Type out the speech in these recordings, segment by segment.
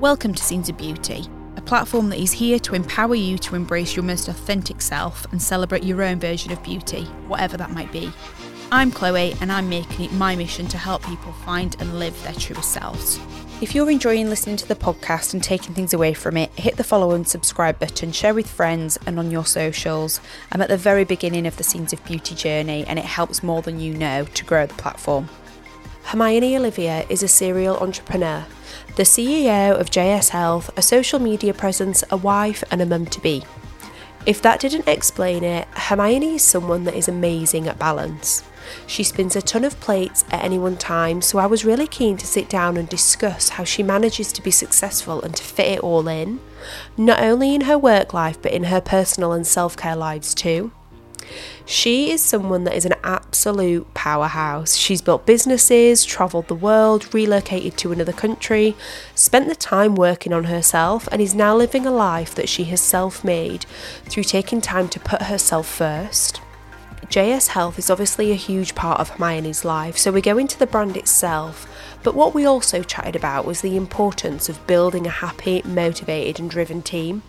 Welcome to Scenes of Beauty, a platform that is here to empower you to embrace your most authentic self and celebrate your own version of beauty, whatever that might be. I'm Chloe, and I'm making it my mission to help people find and live their truest selves. If you're enjoying listening to the podcast and taking things away from it, hit the follow and subscribe button, share with friends and on your socials. I'm at the very beginning of the Scenes of Beauty journey, and it helps more than you know to grow the platform. Hermione Olivia is a serial entrepreneur, the CEO of JS Health, a social media presence, a wife, and a mum to be. If that didn't explain it, Hermione is someone that is amazing at balance. She spins a ton of plates at any one time, so I was really keen to sit down and discuss how she manages to be successful and to fit it all in, not only in her work life but in her personal and self care lives too. She is someone that is an absolute powerhouse. She's built businesses, travelled the world, relocated to another country, spent the time working on herself, and is now living a life that she has self made through taking time to put herself first. JS Health is obviously a huge part of Hermione's life, so we go into the brand itself. But what we also chatted about was the importance of building a happy, motivated, and driven team.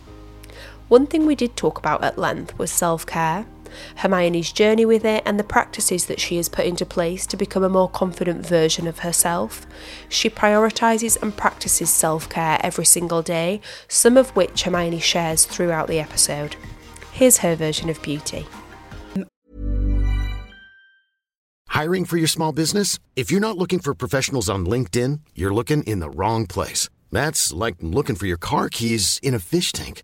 One thing we did talk about at length was self care, Hermione's journey with it, and the practices that she has put into place to become a more confident version of herself. She prioritises and practices self care every single day, some of which Hermione shares throughout the episode. Here's her version of beauty. Hiring for your small business? If you're not looking for professionals on LinkedIn, you're looking in the wrong place. That's like looking for your car keys in a fish tank.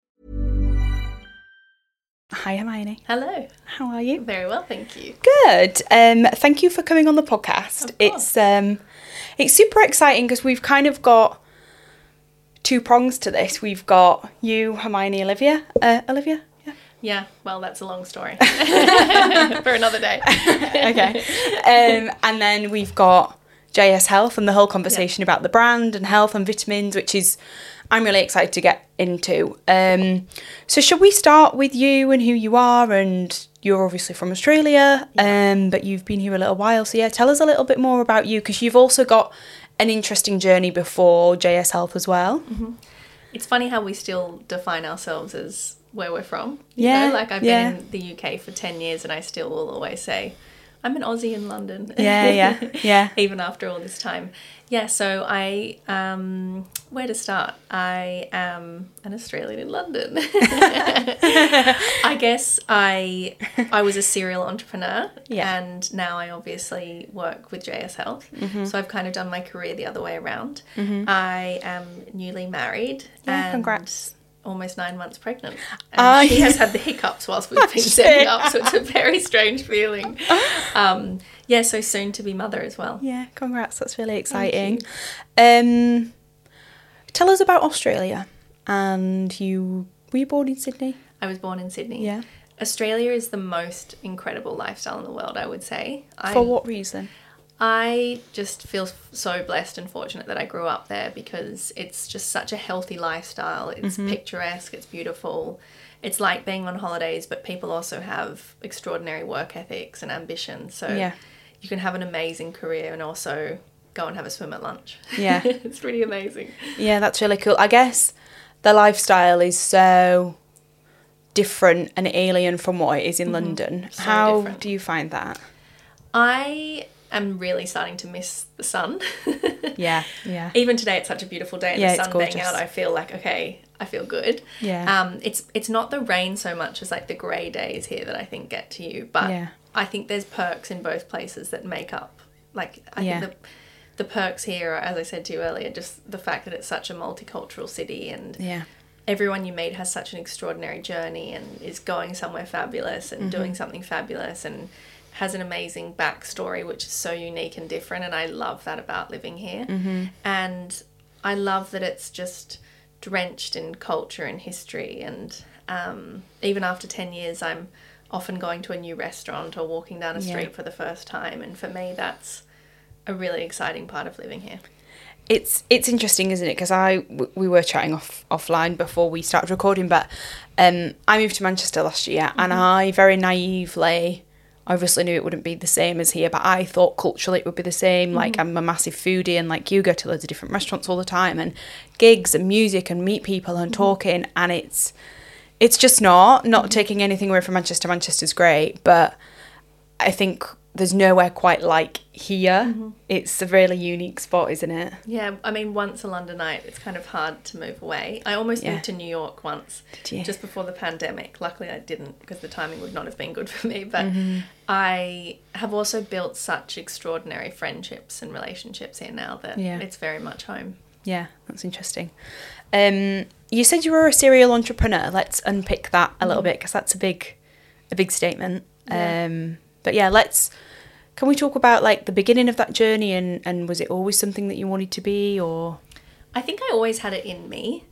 Hi, Hermione. Hello. How are you? Very well, thank you. Good. Um, thank you for coming on the podcast. It's um, it's super exciting because we've kind of got two prongs to this. We've got you, Hermione, Olivia. Uh, Olivia. Yeah. Yeah, well, that's a long story for another day. okay. Um, and then we've got JS Health and the whole conversation about the brand and health and vitamins, which is I'm really excited to get into. Um, so should we start with you and who you are? And you're obviously from Australia, um, but you've been here a little while. So yeah, tell us a little bit more about you because you've also got an interesting journey before JS Health as well. It's funny how we still define ourselves as where we're from. you Yeah, know? Like I've yeah. been in the UK for 10 years and I still will always say, I'm an Aussie in London. Yeah, yeah, yeah. Even after all this time. Yeah, so I, um, where to start? I am an Australian in London. I guess I I was a serial entrepreneur Yeah. and now I obviously work with JS Health. Mm-hmm. So I've kind of done my career the other way around. I am newly married Yeah, and congrats. Almost nine months pregnant. And Ah, she yeah. has had the hiccups whilst we've been setting up, so it's a very strange feeling. Um, yeah, so soon to be mother as well. Yeah, congrats. That's really exciting. Um, tell us about Australia. And you were you born in Sydney? I was born in Sydney. Yeah. Australia is the most incredible lifestyle in the world, I would say. I, For what reason? I just feel so blessed and fortunate that I grew up there because it's just such a healthy lifestyle. It's Mm-hmm. picturesque, it's beautiful. it's like being on holidays, but people also have extraordinary work ethics and ambition. So Yeah. you can have an amazing career and also go and have a swim at lunch. Yeah. it's pretty amazing. Yeah, that's really cool. I guess the lifestyle is so different and alien from what it is in London. So How different. do you find that? I am really starting to miss the sun. Yeah, yeah. Even today, it's such a beautiful day, and Yeah, the sun being out, I feel like okay, I feel good. Yeah. Um, it's it's not the rain so much as like the grey days here that I think get to you, but Yeah. I think there's perks in both places that make up. Like I Yeah. think the the perks here, are, as I said to you earlier, just the fact that it's such a multicultural city and Yeah. everyone you meet has such an extraordinary journey and is going somewhere fabulous and doing something fabulous and has an amazing backstory which is so unique and different and I love that about living here and I love that it's just drenched in culture and history and um, even after 10 years I'm often going to a new restaurant or walking down a Yeah. street for the first time and for me that's a really exciting part of living here It's it's interesting, isn't it? Because I w- we were chatting off offline before we started recording, but um, I moved to Manchester last year, and I very naively. Obviously knew it wouldn't be the same as here, but I thought culturally it would be the same. Mm-hmm. Like I'm a massive foodie, and like you go to loads of different restaurants all the time, and gigs and music and meet people and mm-hmm. talking, and it's it's just not not mm-hmm. taking anything away from Manchester. Manchester's great, but I think there's nowhere quite like here. It's a really unique spot, isn't it? Yeah, I mean, once a Londonite, it's kind of hard to move away. I almost Yeah. moved to New York once, just before the pandemic. Luckily, I didn't because the timing would not have been good for me. But Mm-hmm. I have also built such extraordinary friendships and relationships here now that Yeah. it's very much home. Yeah, that's interesting. Um, you said you were a serial entrepreneur. Let's unpick that a little bit because that's a big, a big statement. Yeah. Um, but yeah, let's. Can we talk about like the beginning of that journey and and was it always something that you wanted to be or? I think I always had it in me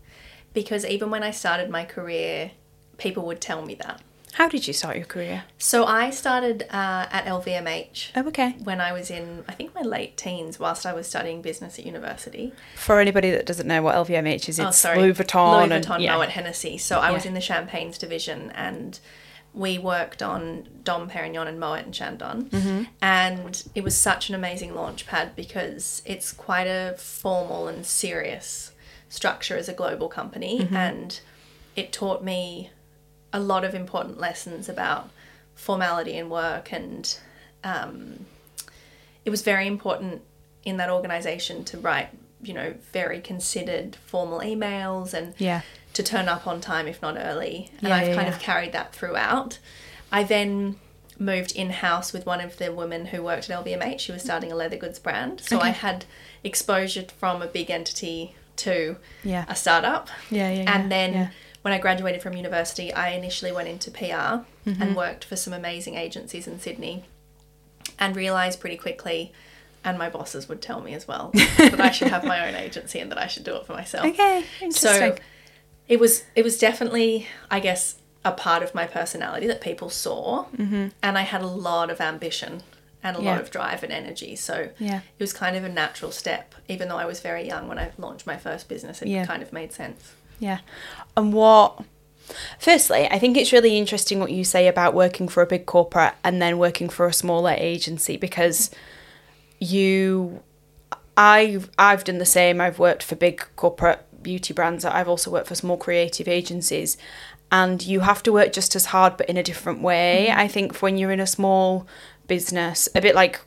because even when I started my career, people would tell me that. How did you start your career? So I started uh, at LVMH Oh, okay. when I was in, I think, my late teens, whilst I was studying business at university. For anybody that doesn't know what LVMH is, it's oh, sorry. Louis Vuitton. Louis and- Vuitton, yeah. Moet Hennessy. So I was in the champagnes division and we worked on Dom Perignon and Moet and Chandon. Mm-hmm. And it was such an amazing launch pad because it's quite a formal and serious structure as a global company. Mm-hmm. And it taught me a lot of important lessons about formality in work and um, it was very important in that organization to write you know very considered formal emails and Yeah. To turn up on time if not early and Yeah, i've kind yeah. of carried that throughout i then moved in house with one of the women who worked at lvmh she was starting a leather goods brand so i had exposure from a big entity to Yeah. a startup Yeah, yeah, yeah, and then when I graduated from university, I initially went into PR Mm-hmm. and worked for some amazing agencies in Sydney and realized pretty quickly, and my bosses would tell me as well, that I should have my own agency and that I should do it for myself. Okay, So interesting. It was it was definitely, I guess, a part of my personality that people saw, mm-hmm. and I had a lot of ambition and a Yeah. lot of drive and energy. So Yeah. it was kind of a natural step, even though I was very young when I launched my first business. It Yeah. kind of made sense. Yeah. And what Firstly, I think it's really interesting what you say about working for a big corporate and then working for a smaller agency because you I've I've done the same. I've worked for big corporate beauty brands. I've also worked for small creative agencies. And you have to work just as hard but in a different way. Mm-hmm. I think when you're in a small business, a bit like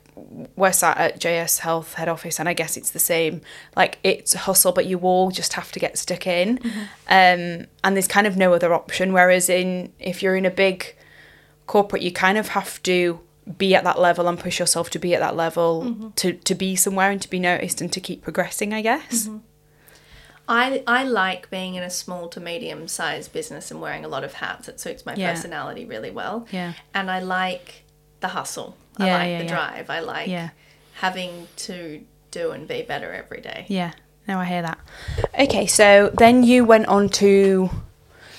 we're sat at JS Health head office, and I guess it's the same. Like it's a hustle, but you all just have to get stuck in, mm-hmm. um, and there's kind of no other option. Whereas in if you're in a big corporate, you kind of have to be at that level and push yourself to be at that level mm-hmm. to to be somewhere and to be noticed and to keep progressing. I guess. I I like being in a small to medium sized business and wearing a lot of hats. It suits my Yeah. personality really well. Yeah. And I like the hustle. I Yeah, like yeah, the yeah. drive. I like Yeah. having to do and be better every day. Yeah, Now I hear that. Okay, so then you went on to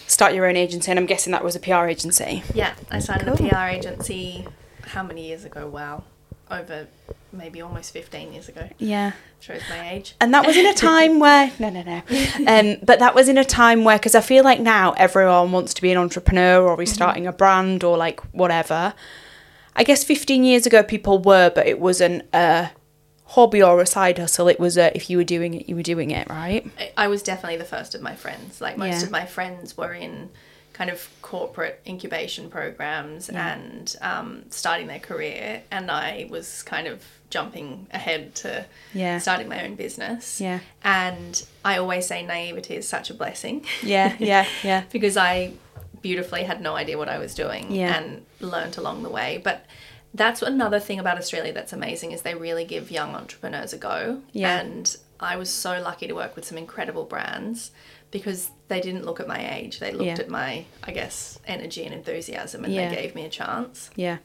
start your own agency, and I'm guessing that was a PR agency. Yeah, I started Cool. a PR agency how many years ago? Wow. over maybe almost 15 years ago. Yeah. Shows my age. And that was in a time where no, no, no. Um, but that was in a time where because I feel like now everyone wants to be an entrepreneur or be starting a brand or like whatever. I guess 15 years ago people were, but it wasn't a hobby or a side hustle. It was a if you were doing it, you were doing it, right? I- I was definitely the first of my friends. Like most Yeah. of my friends were in kind of corporate incubation programs and um, starting their career, and I was kind of jumping ahead to Yeah. starting my own business. Yeah. And I always say naivety is such a blessing. Yeah, yeah, yeah. because I beautifully had no idea what I was doing Yeah. and learnt along the way. But that's another thing about Australia that's amazing is they really give young entrepreneurs a go. Yeah. And I was so lucky to work with some incredible brands because they didn't look at my age. They looked Yeah. at my, I guess, energy and enthusiasm and Yeah. they gave me a chance. Yeah,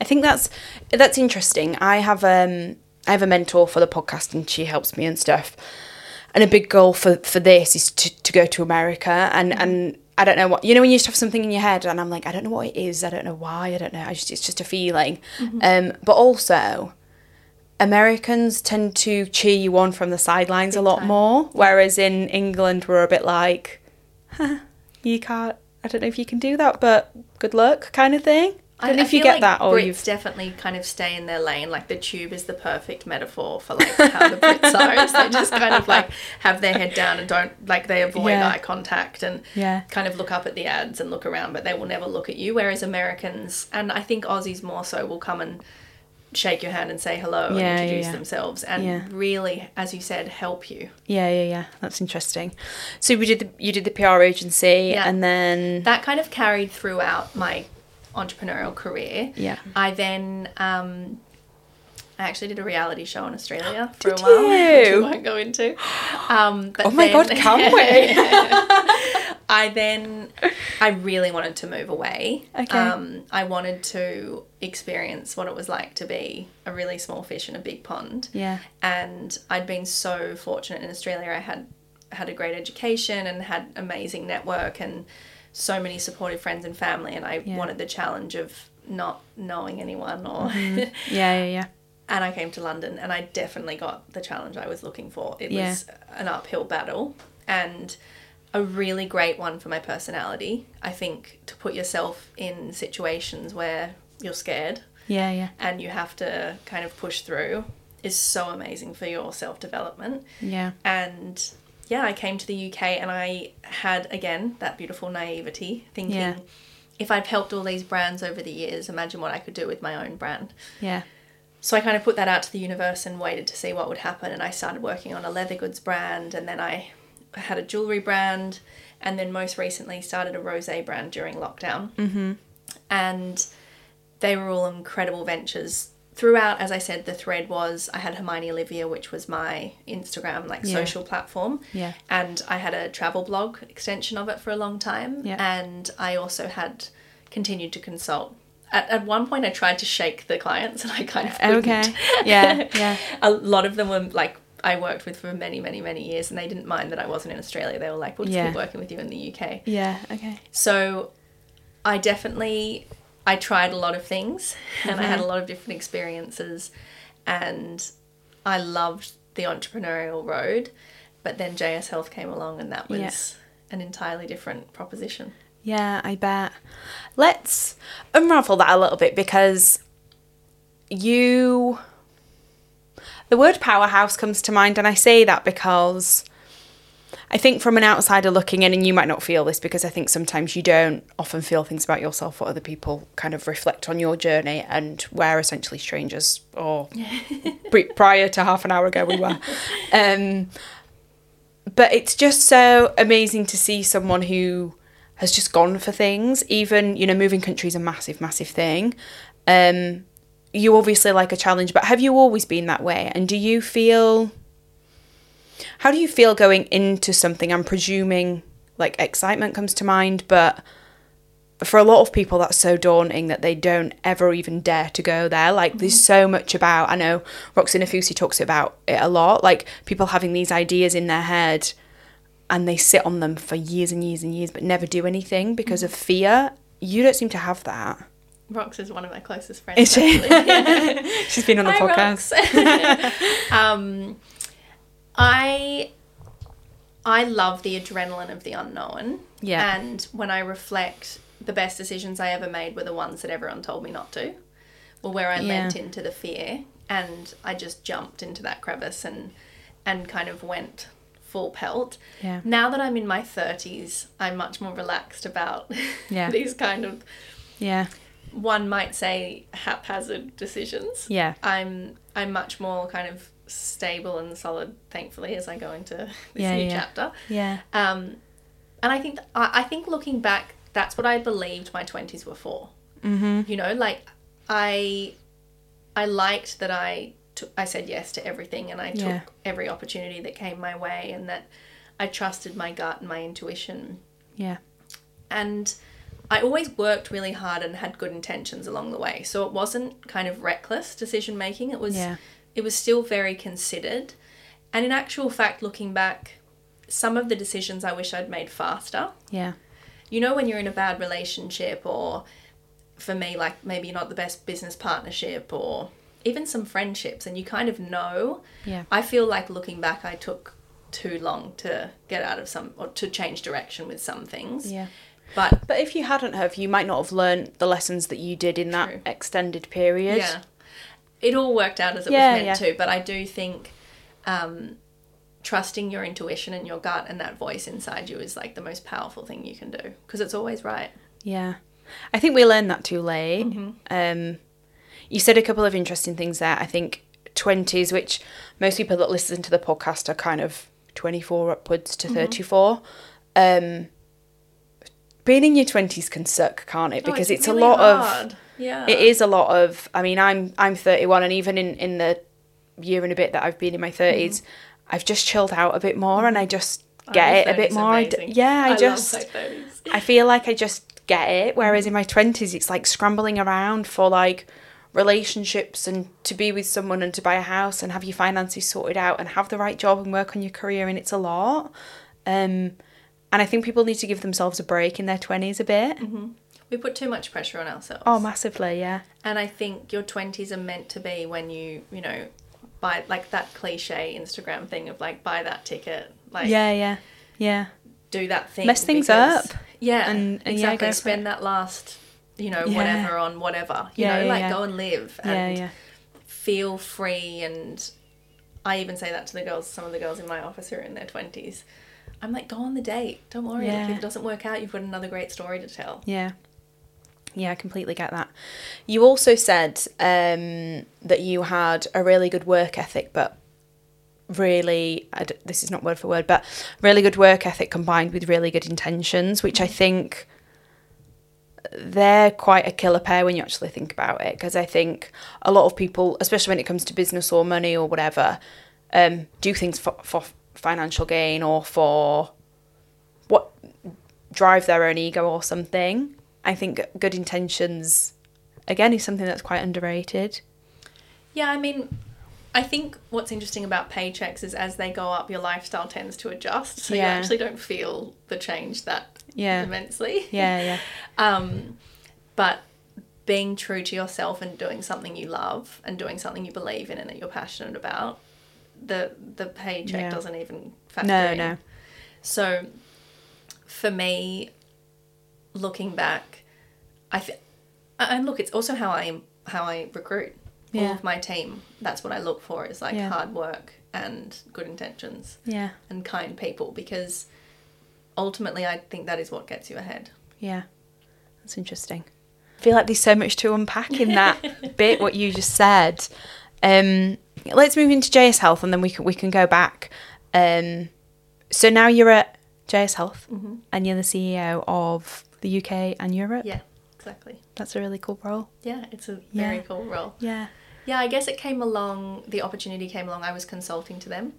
I think that's that's interesting. I have um I have a mentor for the podcast, and she helps me and stuff. And a big goal for for this is to to go to America, and and I don't know what you know when you just have something in your head, and I'm like I don't know what it is, I don't know why, I don't know. I just it's just a feeling. Um, but also. Americans tend to cheer you on from the sidelines a lot time. more, whereas in England we're a bit like, huh, you can't. I don't know if you can do that, but good luck, kind of thing. I don't know if you get like that or Brits you've definitely kind of stay in their lane. Like the tube is the perfect metaphor for like how the Brits are. They just kind of like have their head down and don't like they avoid Yeah. eye contact and Yeah. kind of look up at the ads and look around, but they will never look at you. Whereas Americans and I think Aussies more so will come and shake your hand and say hello Yeah, yeah, and introduce yeah. themselves and Yeah. really, as you said, help you. Yeah, yeah, yeah. That's interesting. So we did the you did the PR agency Yeah. and then that kind of carried throughout my entrepreneurial career. Yeah. I then um, I actually did a reality show in Australia for Did a while, which you? we won't go into. Um, but Oh my god, then- can we? I then I really wanted to move away. Okay. Um, I wanted to experience what it was like to be a really small fish in a big pond. Yeah. And I'd been so fortunate in Australia. I had had a great education and had amazing network and so many supportive friends and family. And I Yeah. wanted the challenge of not knowing anyone or. yeah, yeah, yeah. And I came to London and I definitely got the challenge I was looking for. It Yeah. was an uphill battle and a really great one for my personality. I think to put yourself in situations where you're scared Yeah, yeah. and you have to kind of push through is so amazing for your self development. Yeah. And yeah, I came to the UK and I had again that beautiful naivety thinking Yeah. if I've helped all these brands over the years, imagine what I could do with my own brand. Yeah. So I kind of put that out to the universe and waited to see what would happen. And I started working on a leather goods brand, and then I had a jewelry brand, and then most recently started a rose brand during lockdown. Mm-hmm. And they were all incredible ventures. Throughout, as I said, the thread was I had Hermione Olivia, which was my Instagram like Yeah. social platform, Yeah. and I had a travel blog extension of it for a long time, Yeah. and I also had continued to consult. At, at one point, I tried to shake the clients, and I kind of couldn't. Okay. Yeah, yeah. a lot of them were like I worked with for many, many, many years, and they didn't mind that I wasn't in Australia. They were like, "We'll just Yeah. keep working with you in the UK." Yeah, okay. So, I definitely I tried a lot of things, and I had a mm-hmm. lot of different experiences, and I loved the entrepreneurial road. But then JS Health came along, and that was Yeah. an entirely different proposition. Yeah, I bet. Let's unravel that a little bit because you. The word powerhouse comes to mind, and I say that because I think from an outsider looking in, and you might not feel this because I think sometimes you don't often feel things about yourself or other people kind of reflect on your journey, and we're essentially strangers, or prior to half an hour ago we were. Um, but it's just so amazing to see someone who has just gone for things. Even you know, moving country is a massive, massive thing. Um, you obviously like a challenge, but have you always been that way? And do you feel? How do you feel going into something? I'm presuming like excitement comes to mind, but for a lot of people that's so daunting that they don't ever even dare to go there like there's so much about i know Roxie Nafousi talks about it a lot like people having these ideas in their head and they sit on them for years and years and years but never do anything because of fear you don't seem to have that Rox is one of my closest friends. Is she? Yeah. She's been on the Hi, podcast. Um, I I love the adrenaline of the unknown. Yeah. And when I reflect, the best decisions I ever made were the ones that everyone told me not to, or where I Yeah. lent into the fear and I just jumped into that crevice and and kind of went full pelt. Yeah. Now that I'm in my 30s, I'm much more relaxed about Yeah. these kind of Yeah. one might say haphazard decisions. Yeah. I'm I'm much more kind of stable and solid, thankfully, as I go into this Yeah, new yeah. chapter. Yeah. Um, and I think th- I, I think looking back, that's what I believed my twenties were for. Mm-hmm. You know, like I I liked that I took I said yes to everything, and I took Yeah. every opportunity that came my way, and that I trusted my gut and my intuition Yeah. and I always worked really hard and had good intentions along the way. So it wasn't kind of reckless decision making. It was Yeah. it was still very considered. And in actual fact looking back, some of the decisions I wish I'd made faster. Yeah. You know when you're in a bad relationship or for me like maybe not the best business partnership or even some friendships and you kind of know. Yeah. I feel like looking back I took too long to get out of some or to change direction with some things. Yeah. But But if you hadn't have, you might not have learned the lessons that you did in that True. extended period. Yeah. It all worked out as it Yeah, was meant yeah. to, but I do think um, trusting your intuition and your gut and that voice inside you is like the most powerful thing you can do because it's always right. Yeah. I think we learned that too late. Um, you said a couple of interesting things there. I think 20s, which most people that listen to the podcast are kind of 24 upwards to 34. Um, being in your 20s can suck, can't it? Oh, Because it's, really a lot hard. of. yeah. It is a lot of. I mean, I'm I'm 31, and even in in the year and a bit that I've been in my 30s, I've just chilled out a bit more, and I just get it a bit more. I d- yeah, I, just. love I feel like I just get it. Whereas in my twenties, it's like scrambling around for like relationships and to be with someone and to buy a house and have your finances sorted out and have the right job and work on your career, and it's a lot. Um, and I think people need to give themselves a break in their twenties a bit. We put too much pressure on ourselves. Oh, massively, yeah, And I think your 20s are meant to be when you, you know, buy like that cliche Instagram thing of like buy that ticket, like yeah, yeah, yeah, do that thing. Mess things because- up. Yeah, And- and exactly. for Spend that last, you know, Yeah. whatever on whatever. You Yeah, know, yeah, like yeah. go and live and yeah, feel free. And I even say that to the girls. Some of the girls in my office who are in their twenties. I'm like, go on the date. Don't worry. Like, if it doesn't work out, you've got another great story to tell. yeah. Yeah, I completely get that. You also said um, that you had a really good work ethic, but really, I d- this is not word for word, but really good work ethic combined with really good intentions, which I think they're quite a killer pair when you actually think about it. Because I think a lot of people, especially when it comes to business or money or whatever, um, do things for, for financial gain or for what drive their own ego or something. I think good intentions, again, is something that's quite underrated. Yeah, I mean, I think what's interesting about paychecks is as they go up, your lifestyle tends to adjust, so you actually don't feel the change that Yeah. immensely. Yeah, yeah, Um, but being true to yourself and doing something you love and doing something you believe in and that you're passionate about, the the paycheck Yeah. doesn't even factor No, in. no. So, for me, looking back, I th- and look, it's also how I how I recruit all of my team. That's what I look for is like Yeah. hard work and good intentions yeah, and kind people because ultimately I think that is what gets you ahead. yeah. That's interesting. I feel like there's so much to unpack in that bit what you just said. Um, let's move into JS Health and then we can we can go back. Um, so now you're at JS Health and you're the CEO of the UK and Europe. Yeah, exactly. That's a really cool role. Yeah, it's a very Yeah. cool role. Yeah. Yeah, I guess it came along, the opportunity came along, I was consulting to them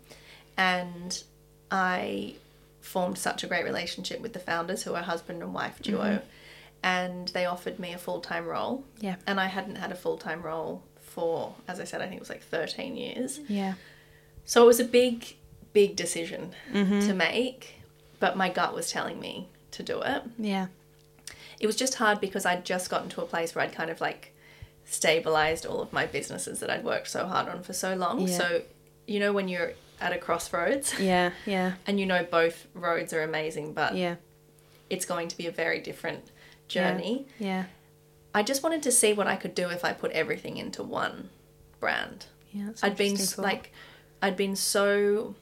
and I formed such a great relationship with the founders who are husband and wife duo mm-hmm. and they offered me a full-time role. Yeah. And I hadn't had a full-time role for, as I said, I think it was like 13 years. Yeah. So it was a big, big decision mm-hmm. to make, but my gut was telling me to do it. Yeah. It was just hard because I'd just gotten to a place where I'd kind of like stabilized all of my businesses that I'd worked so hard on for so long. Yeah. So, you know, when you're at a crossroads Yeah, yeah, and you know both roads are amazing, but yeah. it's going to be a very different journey. Yeah. I just wanted to see what I could do if I put everything into one brand. Yeah. I'd been thought. like, I'd been so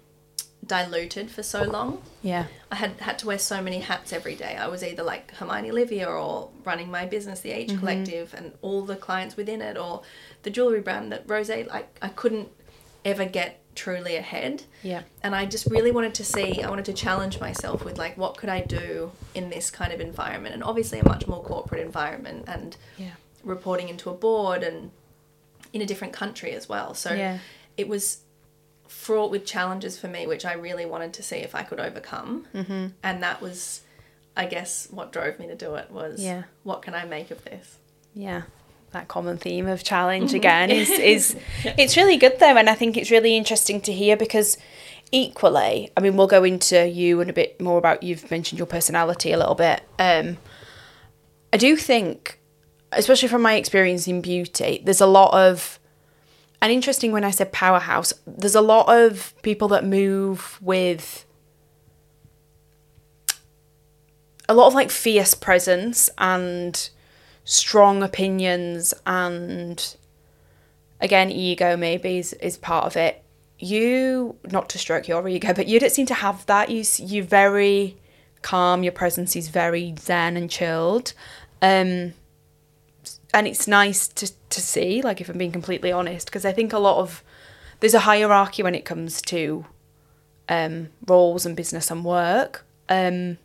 diluted for so long. Yeah. I had had to wear so many hats every day. I was either like Hermione Olivia or running my business, the Mm-hmm. H Collective, and all the clients within it, or the jewelry brand that Rose. Like I couldn't ever get truly ahead. Yeah. And I just really wanted to see. I wanted to challenge myself with like, what could I do in this kind of environment, and obviously a much more corporate environment, and Yeah. reporting into a board and in a different country as well. So Yeah. it was fraught with challenges for me, which I really wanted to see if I could overcome. Mm-hmm. And that was, I guess, what drove me to do it was, Yeah. what can I make of this? yeah that common theme of challenge again is is it's really good though and i think it's really interesting to hear because equally i mean we'll go into you and a bit more about you've mentioned your personality a little bit um i do think especially from my experience in beauty there's a lot of and interesting when i said powerhouse there's a lot of people that move with a lot of like fierce presence and strong opinions and again ego maybe is, is part of it. You not to stroke your ego but you don't seem to have that. You you're very calm your presence is very zen and chilled. Um and it's nice to to see like if i'm being completely honest because i think a lot of there's a hierarchy when it comes to um roles and business and work um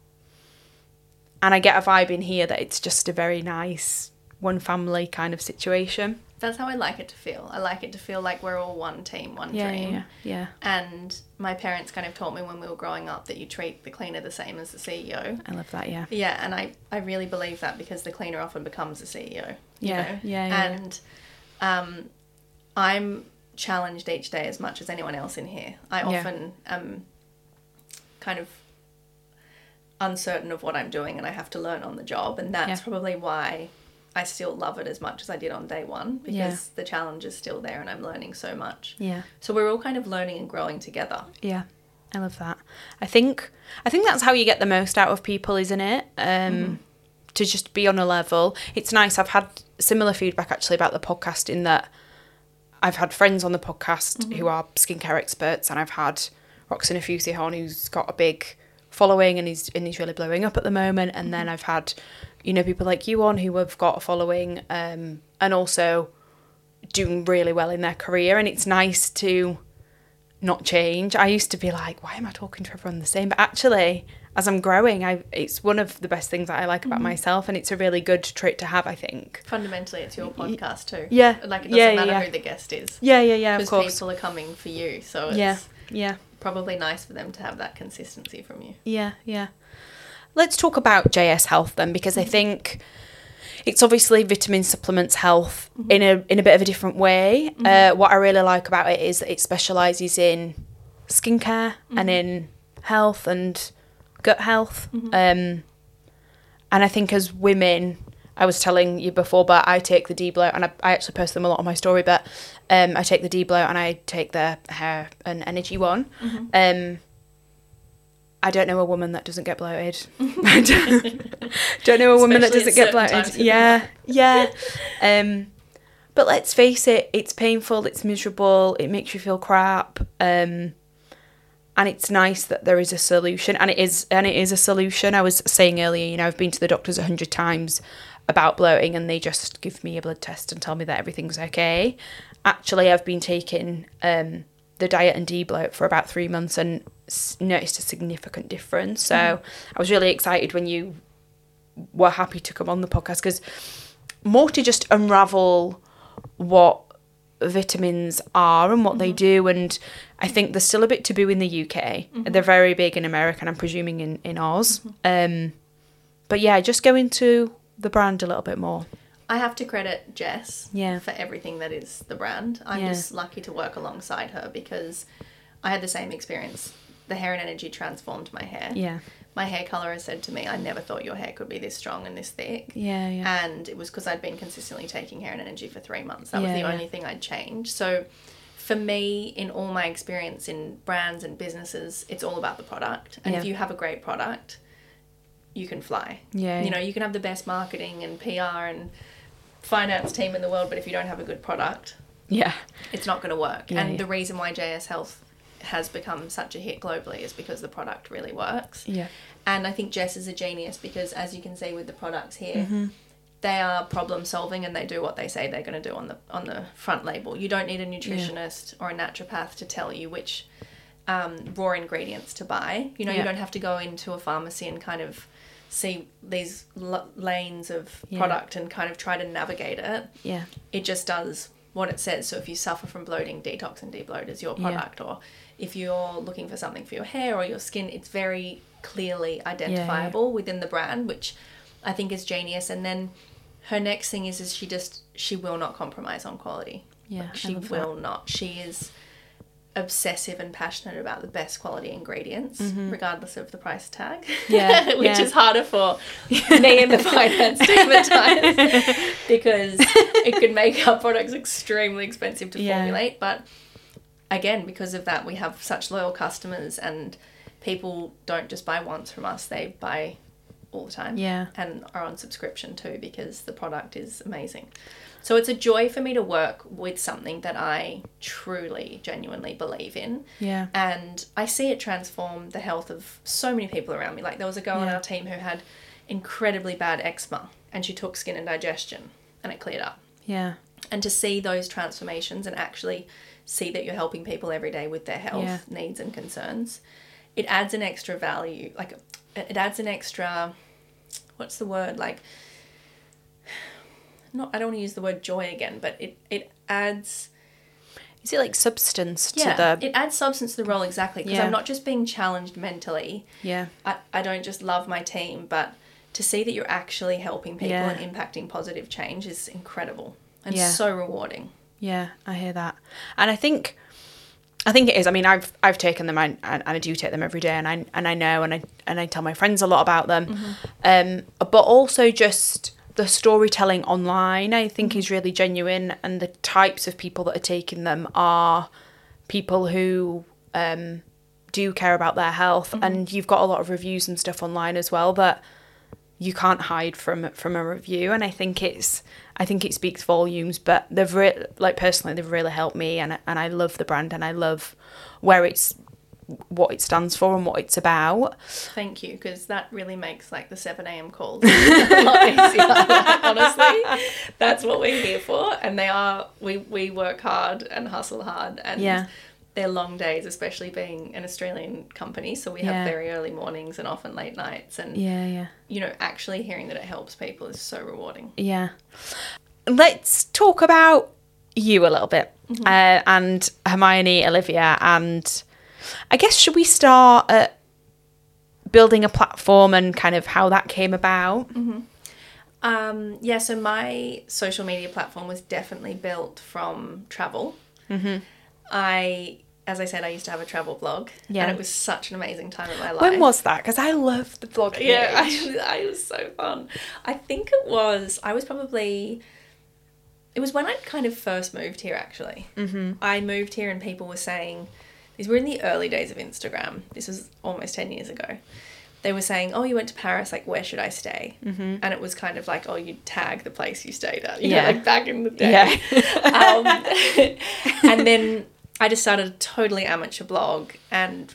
and I get a vibe in here that it's just a very nice one family kind of situation. That's how I like it to feel. I like it to feel like we're all one team, one Yeah, dream. yeah, yeah. And my parents kind of taught me when we were growing up that you treat the cleaner the same as the CEO. I love that. Yeah, Yeah, and I, I really believe that because the cleaner often becomes the CEO. You Yeah, know? yeah, yeah. And um, I'm challenged each day as much as anyone else in here. I Yeah. often am kind of uncertain of what I'm doing and I have to learn on the job. And that's Yeah. probably why I still love it as much as I did on day one because Yeah. the challenge is still there and I'm learning so much. yeah, So we're all kind of learning and growing together. yeah. I love that. I think I think that's how you get the most out of people, isn't it? Um, To just be on a level. It's nice. I've had similar feedback actually about the podcast in that I've had friends on the podcast who are skincare experts, and I've had Roxie Nafousi on, who's got a big following and he's and he's really blowing up at the moment. And then I've had, you know, people like you on who have got a following, um, and also doing really well in their career. And it's nice to not change. I used to be like, why am I talking to everyone the same? But actually, as I'm growing, I it's one of the best things that I like about myself, and it's a really good trait to have. I think. Fundamentally, it's your podcast too. yeah, Like it doesn't yeah, matter yeah. who the guest is. Yeah, yeah, yeah. Of because course. people are coming for you. So it's Yeah, yeah. Probably nice for them to have that consistency from you. Yeah, yeah. Let's talk about JS Health then, because I mm-hmm. think it's obviously vitamin supplements health mm-hmm. in a in a bit of a different way. Mm-hmm. Uh, what I really like about it is that it specialises in skincare and in health and gut health. Um, and I think as women, I was telling you before, but I take the Debloat, and I, I actually post them a lot on my story. But um, I take the Debloat and I take the hair and energy one. Um, I don't know a woman that doesn't get bloated. I don't, don't know a woman that doesn't get bloated. Yeah, yeah. Um, but let's face it, it's painful, it's miserable, it makes you feel crap. Um, and it's nice that there is a solution, and it is, and it is a solution. I was saying earlier, you know, I've been to the doctors a hundred times about bloating, and they just give me a blood test and tell me that everything's okay. Actually, I've been taking um, the detox and debloat for about three months and s- noticed a significant difference. So I was really excited when you were happy to come on the podcast because more to just unravel what vitamins are and what they do and I think they're still a bit taboo in the UK. They're very big in America and I'm presuming in, in Oz. Um but yeah, just go into the brand a little bit more. I have to credit Jess Yeah. for everything that is the brand. I'm Yeah. just lucky to work alongside her because I had the same experience. The hair and energy transformed my hair. Yeah. my hair color has said to me, I never thought your hair could be this strong and this thick. Yeah, yeah. And it was because I'd been consistently taking hair and energy for three months. That was the yeah. only thing I'd changed. So for me, in all my experience in brands and businesses, it's all about the product. And if you have a great product, you can fly. Yeah, You know, you can have the best marketing and PR and finance team in the world, but if you don't have a good product, Yeah. it's not going to work. Yeah, and yeah. the reason why JS Health has become such a hit globally is because the product really works. Yeah. And I think Jess is a genius because, as you can see with the products here, Mm-hmm. They are problem solving and they do what they say they're going to do on the on the front label. You don't need a nutritionist or a naturopath to tell you which um, raw ingredients to buy. You know, Yeah. you don't have to go into a pharmacy and kind of see these l- lanes of Yeah. product and kind of try to navigate it Yeah. it just does what it says. So if you suffer from bloating, detox and debloat is your Yeah. product. Or if you're looking for something for your hair or your skin, it's very clearly identifiable within the brand, which I think is genius. And then her next thing is is she just she will not compromise on quality. Yeah, Like, she love that. will not. She is obsessive and passionate about the best quality ingredients, regardless of the price tag. Mm-hmm. Yeah, which yeah. is harder for me and the finance team at times because it can make our products extremely expensive to Yeah. formulate. But again, because of that, we have such loyal customers, and people don't just buy once from us; they buy all the time. Yeah. and are on subscription too because the product is amazing. So it's a joy for me to work with something that I truly, genuinely believe in. Yeah. And I see it transform the health of so many people around me. Like there was a girl on our team who had incredibly bad eczema and she took skin and digestion and it cleared up. Yeah. And to see those transformations and actually see that you're helping people every day with their health Yeah. needs and concerns, it adds an extra value. Like it adds an extra, what's the word? Like, not, I don't want to use the word joy again, but it, it adds Is it like substance yeah, to the it adds substance to the role exactly because Yeah. I'm not just being challenged mentally. Yeah. I, I don't just love my team, but to see that you're actually helping people Yeah. and impacting positive change is incredible and Yeah. so rewarding. Yeah, I hear that, and I think, I think it is. I mean, I've I've taken them and, and I do take them every day, and I and I know, and I and I tell my friends a lot about them, um, but also just the storytelling online. I think is really genuine, and the types of people that are taking them are people who um, do care about their health, and you've got a lot of reviews and stuff online as well that you can't hide from from a review and i think it's i think it speaks volumes but they've re- like personally they've really helped me and and i love the brand and i love where it's what it stands for and what it's about Thank you, because that really makes like the 7 a.m. calls a lot easier. Like, honestly, that's what we're here for. And they are, we, we work hard and hustle hard. And Yeah. They're long days, especially being an Australian company. So we have Yeah. very early mornings and often late nights. And, yeah yeah you know, actually hearing that it helps people is so rewarding. yeah let's talk about you a little bit uh, and hermione olivia and i guess should we start at building a platform and kind of how that came about Um, yeah, so my social media platform was definitely built from travel. Mm-hmm. I, as I said, I used to have a travel blog, Yeah. and it was such an amazing time in my life. when was that because i love the blog Yeah. I, I was so fun. I think it was. I was probably. It was when I kind of first moved here. Actually, mm-hmm. I moved here, and people were saying, these were in the early days of Instagram. This was almost ten years ago. They were saying, "Oh, you went to Paris. Like, where should I stay?" Mm-hmm. And it was kind of like, "Oh, you tag the place you stayed at." You know, Yeah. like back in the day. um, and then I just started a totally amateur blog and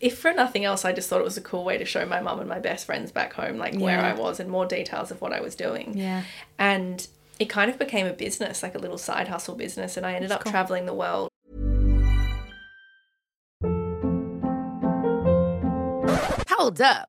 if for nothing else, I just thought it was a cool way to show my mum and my best friends back home, like where I was and more details of what I was doing. Yeah. And it kind of became a business, like a little side hustle business. And I ended up traveling the world. Hold up.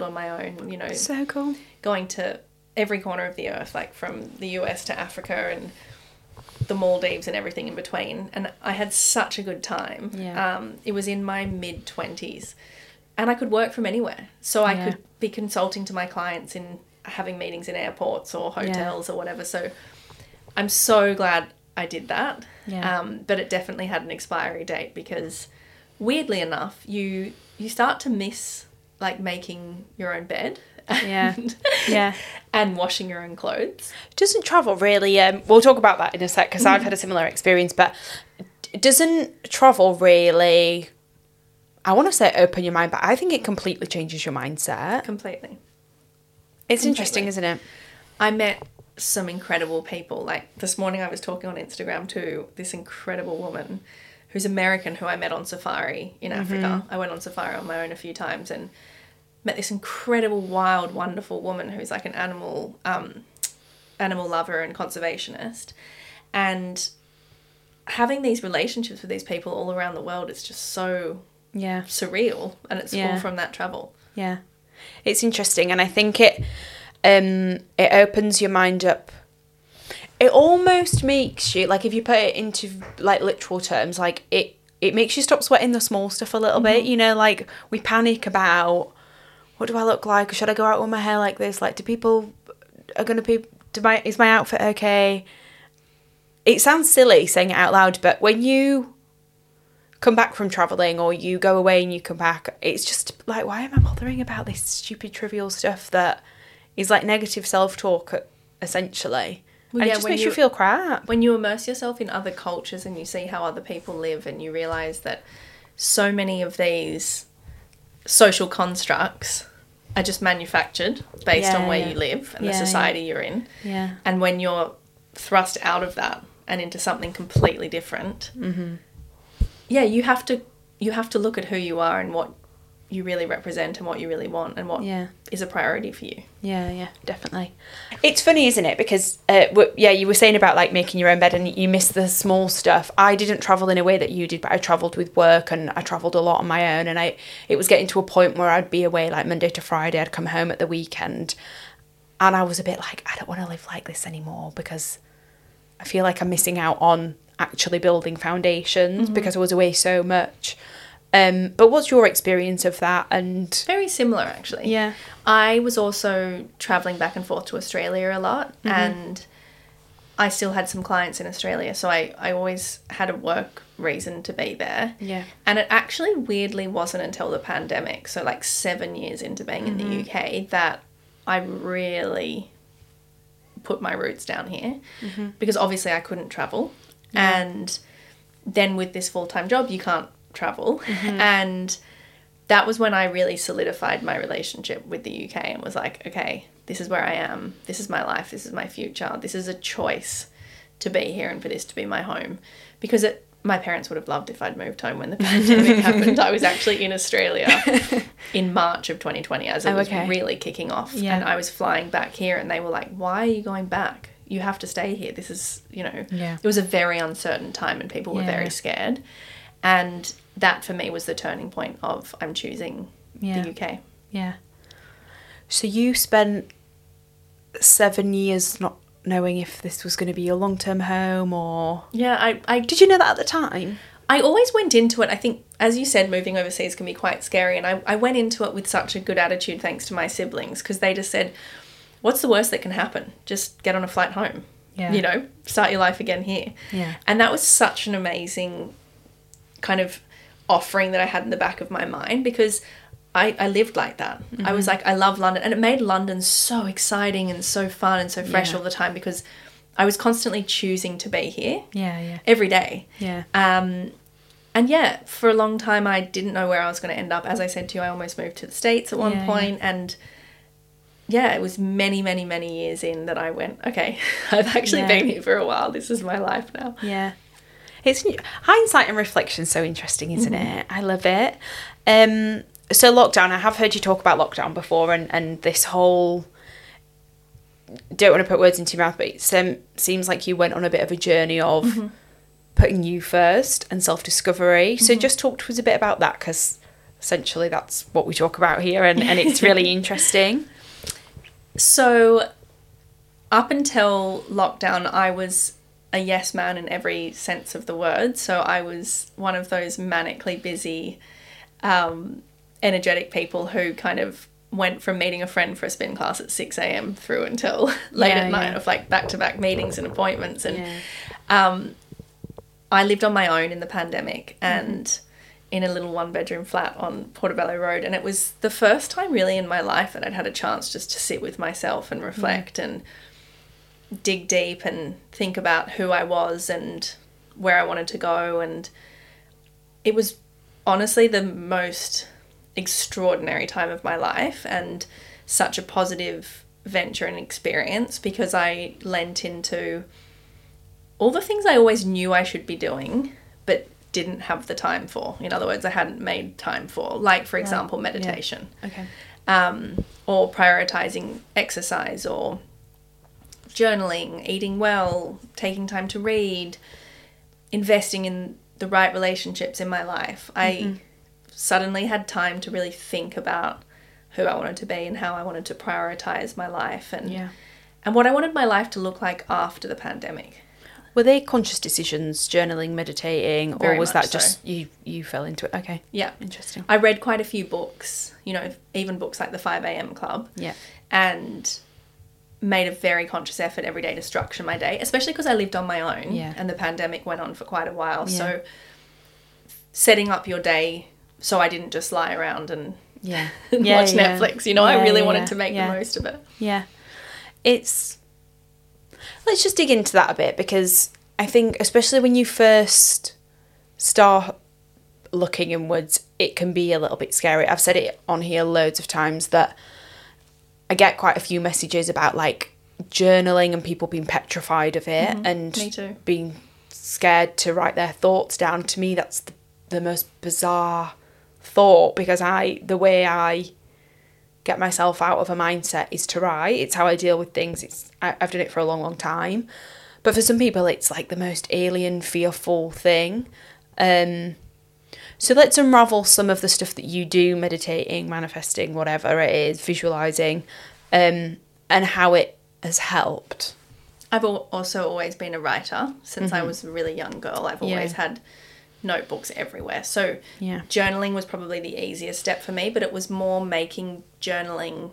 On my own, you know, So cool. going to every corner of the earth, like from the US to Africa and the Maldives and everything in between. And I had such a good time. Yeah. Um, it was in my mid 20s and I could work from anywhere. So I Yeah. could be consulting to my clients in having meetings in airports or hotels or whatever. So I'm so glad I did that. Yeah. Um, but it definitely had an expiry date because weirdly enough, you you start to miss like making your own bed. Yeah. and- Yeah. and washing your own clothes. Doesn't travel really, um, we'll talk about that in a sec because I've had a similar experience, but doesn't travel really, I want to say open your mind, but I think it completely changes your mindset. Completely. It's interesting, isn't it? I met some incredible people. Like this morning, I was talking on Instagram to this incredible woman who's American who I met on safari in Africa. I went on safari on my own a few times and met this incredible, wild, wonderful woman who's like an animal um, animal lover and conservationist. And having these relationships with these people all around the world, is just so Yeah. surreal, and it's Yeah. all from that travel. Yeah. It's interesting and I think it um it opens your mind up. It almost makes you like if you put it into like literal terms, like it it makes you stop sweating the small stuff a little bit. Mm-hmm. You know, like we panic about what do I look like? Should I go out with my hair like this? Like do people are gonna be do my is my outfit okay? It sounds silly saying it out loud, but when you come back from traveling or you go away and you come back it's just like why am i bothering about this stupid trivial stuff that is like negative self-talk essentially Well, and yeah, it just makes you you- feel crap when you immerse yourself in other cultures and you see how other people live and you realize that so many of these social constructs are just manufactured based Yeah, on where yeah. you live and Yeah, the society you're in yeah and when you're thrust out of that and into something completely different Mm-hmm. yeah you have to you have to look at who you are and what you really represent and what you really want and what is Yeah. is a priority for you. Yeah yeah definitely. It's funny isn't it? Because uh, yeah you were saying about like making your own bed and you miss the small stuff. I didn't travel in a way that you did but i traveled with work and i traveled a lot on my own and i it was getting to a point where i'd be away like monday to friday. I'd come home at the weekend and I was a bit like, I don't want to live like this anymore because I feel like I'm missing out on actually building foundations because I was away so much. Um, but what's your experience of that? And Very similar, actually. Yeah. I was also traveling back and forth to Australia a lot, Mm-hmm. and I still had some clients in Australia, so I, I always had a work reason to be there. Yeah. And it actually weirdly wasn't until the pandemic, so like seven years into being in the Mm-hmm. UK, that I really put my roots down here Mm-hmm. because obviously I couldn't travel. And then with this full time job, you can't travel. Mm-hmm. And that was when I really solidified my relationship with the UK and was like, okay, this is where I am. This is my life. This is my future. This is a choice to be here and for this to be my home. Because it, my parents would have loved if I'd moved home when the pandemic happened. I was actually in Australia in March of 2020 as it Oh, was okay. really kicking off. Yeah. And I was flying back here and they were like, why are you going back? You have to stay here. This is, you know, Yeah. it was a very uncertain time and people were Yeah. very scared. And that for me was the turning point of I'm choosing Yeah. the UK. yeah. So you spent seven years not knowing if this was going to be your long term home or. Yeah, I, I Did you know that at the time? I always went into it. I think, as you said, moving overseas can be quite scary. And I, I went into it with such a good attitude thanks to my siblings because they just said, What's the worst that can happen? Just get on a flight home. Yeah. You know, start your life again here. Yeah. And that was such an amazing kind of offering that I had in the back of my mind because I, I lived like that. I was like, I love London. And it made London so exciting and so fun and so fresh Yeah. all the time because I was constantly choosing to be here Yeah, yeah. every day. Yeah. Um, and yeah, for a long time, I didn't know where I was going to end up. As I said to you, I almost moved to the States at one Yeah, point, and yeah, it was many, many, many years in that I went, okay, I've actually Yeah. been here for a while. This is my life now. Yeah. It's hindsight and reflection so interesting, isn't Mm-hmm. it? I love it. Um so lockdown, I have heard you talk about lockdown before and, and this whole don't want to put words into your mouth, but it um, seems like you went on a bit of a journey of Mm-hmm. putting you first and self discovery. So just talk to us a bit about that because essentially that's what we talk about here and, and it's really interesting. So, up until lockdown, I was a yes man in every sense of the word. So, I was one of those manically busy, um, energetic people who kind of went from meeting a friend for a spin class at 6 a.m. through until late Yeah, at night yeah. of like back to back meetings and appointments. And um, I lived on my own in the pandemic and in a little one bedroom flat on Portobello Road. And it was the first time really in my life that I'd had a chance just to sit with myself and reflect and dig deep and think about who I was and where I wanted to go. And it was honestly the most extraordinary time of my life and such a positive venture and experience because I lent into all the things I always knew I should be doing, but didn't have the time for. In other words, I hadn't made time for, like, for example, meditation Okay. um, or prioritizing exercise or journaling, eating well, taking time to read, investing in the right relationships in my life. Mm-hmm. I suddenly had time to really think about who I wanted to be and how I wanted to prioritize my life and Yeah. and what I wanted my life to look like after the pandemic. Were they conscious decisions, journaling, meditating, or was that so. just you you fell into it? Okay. Yeah. Interesting. I read quite a few books, you know, even books like the 5 a.m. Club. Yeah. And made a very conscious effort every day to structure my day, especially because I lived on my own Yeah. and the pandemic went on for quite a while. Yeah. So setting up your day so I didn't just lie around and Yeah. watch yeah. Netflix, you know, I really wanted to make the most of it. Yeah. It's. Let's just dig into that a bit because I think, especially when you first start looking inwards, it can be a little bit scary. I've said it on here loads of times that I get quite a few messages about like journaling and people being petrified of it and Mm-hmm. Too. being scared to write their thoughts down. To me, that's the, the most bizarre thought because I, the way I get myself out of a mindset is to write. It's how I deal with things. It's I, I've done it for a long, long time. But for some people, it's like the most alien, fearful thing. Um, so let's unravel some of the stuff that you do, meditating, manifesting, whatever it is, visualizing, um, and how it has helped. I've also always been a writer since I was a really young girl. I've Mm-hmm. Yeah. always had notebooks everywhere. So Yeah. journaling was probably the easiest step for me, but it was more making journaling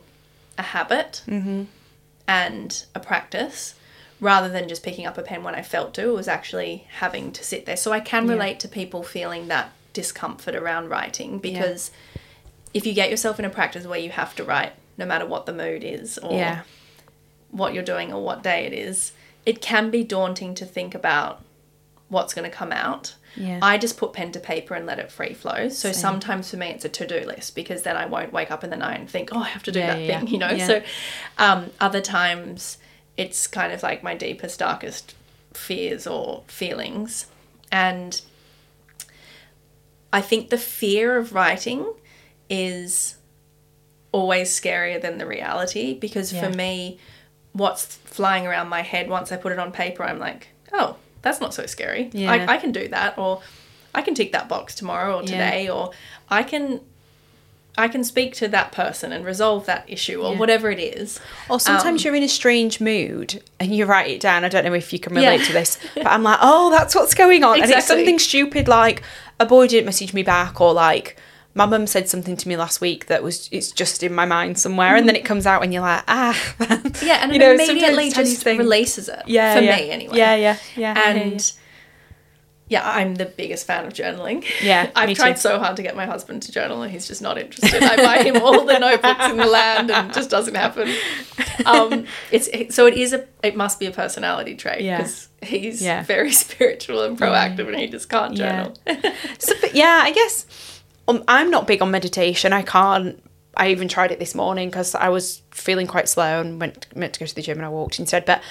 a habit and a practice rather than just picking up a pen when I felt to. It was actually having to sit there. So I can relate to people feeling that discomfort around writing because if you get yourself in a practice where you have to write no matter what the mood is or Yeah. what you're doing or what day it is, it can be daunting to think about what's going to come out. Yeah. I just put pen to paper and let it free flow. So sometimes for me it's a to-do list because then I won't wake up in the night and think, "Oh, I have to do Yeah, that yeah, thing," you know. yeah. So um, other times it's kind of like my deepest darkest fears or feelings and I think the fear of writing is always scarier than the reality because Yeah. for me what's flying around my head once I put it on paper I'm like oh that's not so scary Yeah. I, I can do that or I can tick that box tomorrow or Yeah. today or I can I can speak to that person and resolve that issue or Yeah. whatever it is Or sometimes Um, you're in a strange mood and you write it down. I don't know if you can relate Yeah. to this, but I'm like, oh, that's what's going on. And it's something stupid like a boy didn't message me back, or like my mum said something to me last week that was it's just in my mind somewhere, and then it comes out and you're like, ah, yeah and You know, immediately just things. releases it Yeah, for yeah. me anyway Yeah, yeah, yeah, I hear you. and yeah, I'm the biggest fan of journaling. Yeah, I've tried too. so hard to get my husband to journal, and he's just not interested. I buy him all the notebooks in the land, and it just doesn't happen. Um, it's it, so it is a it must be a personality trait Yeah. He's Yeah. very spiritual and proactive, and he just can't Yeah. journal. So, but yeah, I guess um, I'm not big on meditation. I can't. I even tried it this morning because I was feeling quite slow and went meant to go to the gym and I walked instead. But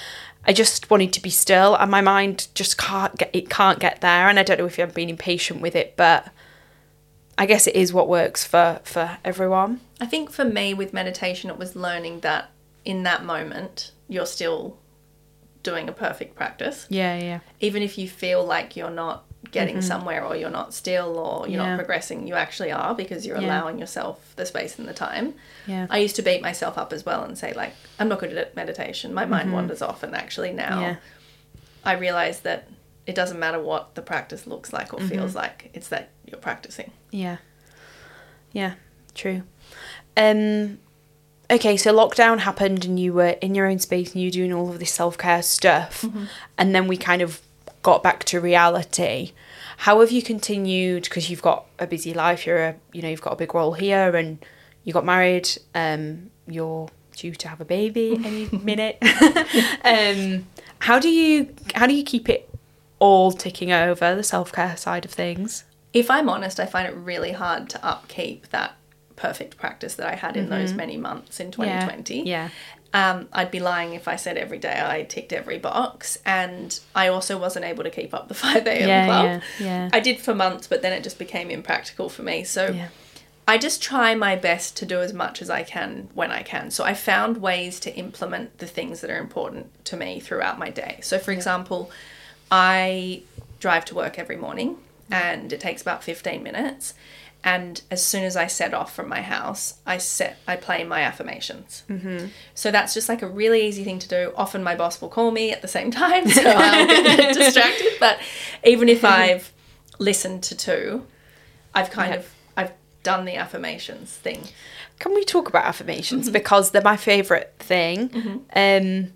I just wanted to be still, and my mind just can't get it can't get there. And I don't know if I'm being impatient with it, but I guess it is what works for for everyone. I think for me with meditation, it was learning that in that moment you're still doing a perfect practice. Yeah, yeah, even if you feel like you're not getting somewhere or you're not still or you're Mm-hmm. Yeah. not progressing, you actually are because you're Yeah. allowing yourself the space and the time. Yeah. I used to beat myself up as well and say like I'm not good at meditation. My mind wanders off and actually now Mm-hmm. Yeah. I realize that it doesn't matter what the practice looks like or Mm-hmm. feels like. It's that you're practicing. yeah, yeah. True. Um. Okay, so lockdown happened and you were in your own space and you were doing all of this self care stuff, and then we kind of got back to reality. How have you continued? Because you've got a busy life, you're a you know you've got a big role here, and you got married. Um, you're due to have a baby any minute. um, how do you how do you keep it all ticking over the self care side of things? If I'm honest, I find it really hard to upkeep that perfect practice that I had in those many months in 2020. Mm-hmm. Yeah. Um, I'd be lying if I said every day I ticked every box, and I also wasn't able to keep up the 5 a.m. Yeah, club. yeah, yeah. I did for months, but then it just became impractical for me. So Yeah. I just try my best to do as much as I can when I can. So I found ways to implement the things that are important to me throughout my day. So, for example, I drive to work every morning and it takes about 15 minutes. And as soon as I set off from my house, I set I play my affirmations. Mm-hmm. So that's just like a really easy thing to do. Often my boss will call me at the same time, so I'll get distracted. But even if I've listened to two, I've kind of I've done the affirmations thing. Can we talk about affirmations because they're my favorite thing? Um,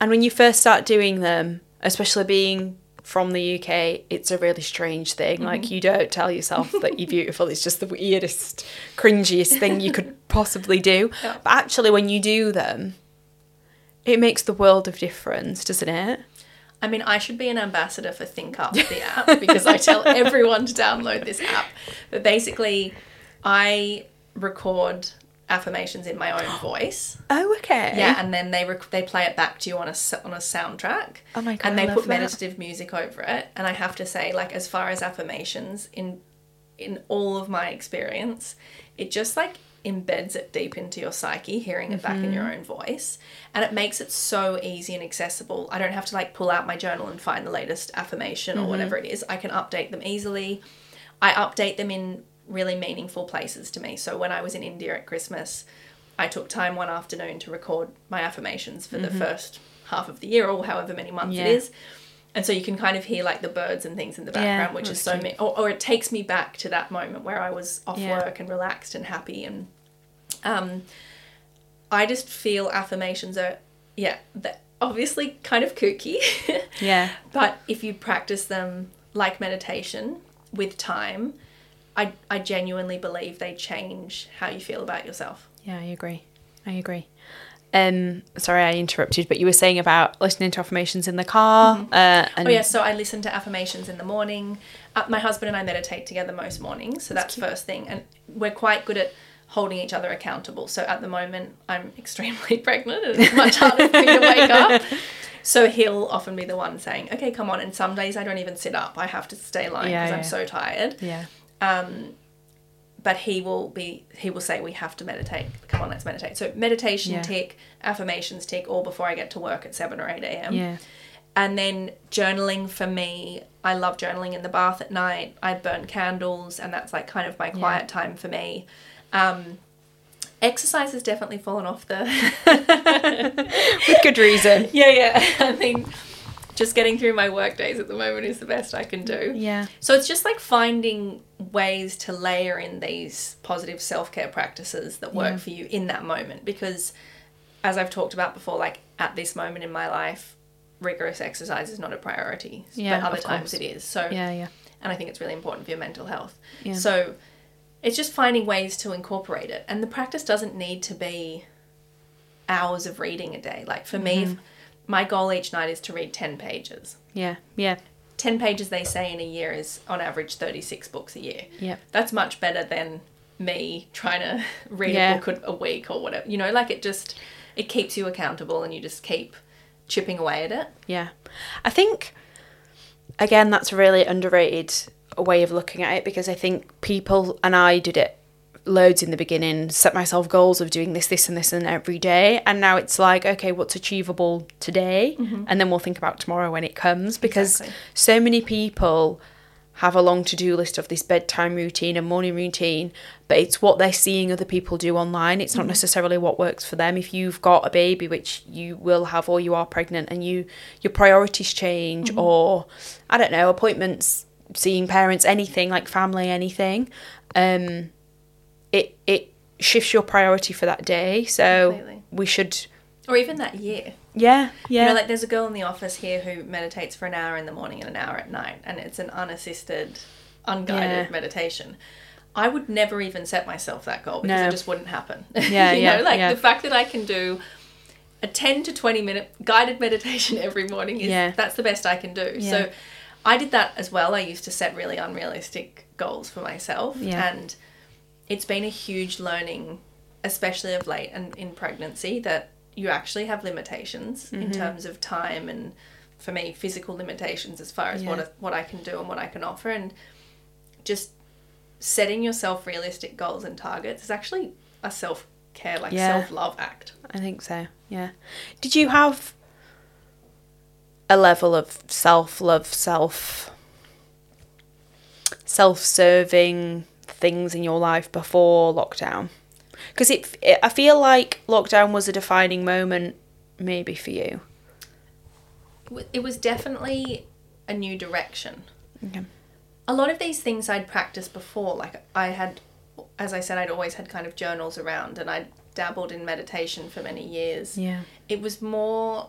and when you first start doing them, especially being from the UK, it's a really strange thing. Mm-hmm. Like you don't tell yourself that you're beautiful. It's just the weirdest, cringiest thing you could possibly do. But actually, when you do them, it makes the world of difference, doesn't it? I mean, I should be an ambassador for ThinkUp, the app, because I tell everyone to download this app. But basically, I record affirmations in my own voice. Oh, okay. Yeah, and then they rec- they play it back to you on a on a soundtrack. Oh my God, And they put that. meditative music over it. And I have to say, like, as far as affirmations in in all of my experience, it just like embeds it deep into your psyche, hearing it back in your Mm-hmm. own voice, and it makes it so easy and accessible. I don't have to like pull out my journal and find the latest affirmation Mm-hmm. or whatever it is. I can update them easily. I update them in really meaningful places to me. So when I was in India at Christmas, I took time one afternoon to record my affirmations for the first half of the year or however many months Mm-hmm. Yeah. it is. And so you can kind of hear like the birds and things in the background, which is so me- or, or it takes me back to that moment where I was off Yeah. work and relaxed and happy and um I just feel affirmations are yeah, they're obviously kind of kooky. Yeah. But if you practice them like meditation with time, I, I genuinely believe they change how you feel about yourself. Yeah, I agree. I agree. Um, sorry, I interrupted, but you were saying about listening to affirmations in the car. Uh, and Oh, yeah, so I listen to affirmations in the morning. Uh, my husband and I meditate together most mornings, so that's, first thing. And we're quite good at holding each other accountable. So at the moment, I'm extremely pregnant and it's much harder for me to wake up. So he'll often be the one saying, okay, come on. And some days I don't even sit up, I have to stay lying Yeah, because yeah. I'm so tired. yeah, but he will be he will say we have to meditate. Come on let's meditate. So meditation Yeah. tick affirmations tick all before i get to work at 7 or 8 a.m yeah, and then journaling for me i love journaling in the bath at night. I burn candles and that's like kind of my quiet time for me. Um exercise has definitely fallen off the with good reason. yeah yeah. I mean just getting through my work days at the moment is the best i can do Yeah, so it's just like finding ways to layer in these positive self care practices that work for you in that moment. Because as I've talked about before, like at this moment in my life, rigorous exercise is not a priority, Yeah, but other times it is. So Yeah, yeah. and I think it's really important for your mental health. Yeah. So it's just finding ways to incorporate it. And the practice doesn't need to be hours of reading a day. Like for me, Mm-hmm. if my goal each night is to read 10 pages. Yeah, yeah. 10 pages, they say, in a year is on average 36 books a year. Yeah. That's much better than me trying to read Yeah. a book a week or whatever. You know, like it just, it keeps you accountable and you just keep chipping away at it. Yeah. I think, again, that's a really underrated way of looking at it because I think people, and I did it loads in the beginning, set myself goals of doing this, this, and this, and every day. And now it's like, okay, what's achievable today? Mm-hmm. And then we'll think about tomorrow when it comes because Exactly. so many people have a long to do list of this bedtime routine and morning routine, but it's what they're seeing other people do online. It's not mm-hmm. necessarily what works for them. If you've got a baby, which you will have, or you are pregnant, and you your priorities change, mm-hmm. or I don't know, appointments, seeing parents, anything like family, anything, um, it it shifts your priority for that day. So Completely. we should, Or even that year. yeah, yeah, You know, like there's a girl in the office here who meditates for an hour in the morning and an hour at night, and it's an unassisted, unguided Yeah. meditation. I would never even set myself that goal because No. it just wouldn't happen. Yeah, you yeah, know, like yeah. the fact that I can do a 10 to 20 minute guided meditation every morning is Yeah. that's the best I can do. Yeah. So I did that as well. I used to set really unrealistic goals for myself Yeah. and it's been a huge learning especially of late and in pregnancy that you actually have limitations in Mm-hmm. terms of time and for me physical limitations as far as what Yeah. I, what I can do and what I can offer and just setting yourself realistic goals and targets is actually a self care like Yeah. self love act. I think so. Yeah. Did you have a level of self love, self self serving things in your life before lockdown? Because it, it, I feel like lockdown was a defining moment, maybe for you. it was definitely a new direction. Okay. A lot of these things I'd practiced before, like I had, as I said, I'd always had kind of journals around and I'd dabbled in meditation for many years. Yeah. It was more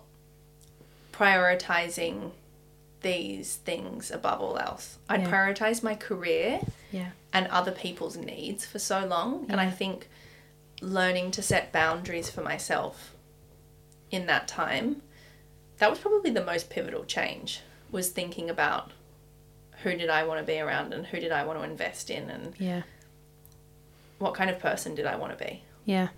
prioritizing these things above all else. I'd Yeah. prioritize my career Yeah. And other people's needs for so long. And I think learning to set boundaries for myself in that time, that was probably the most pivotal change, was thinking about who did I want to be around and who did I want to invest in and Yeah. what kind of person did I want to be. Yeah.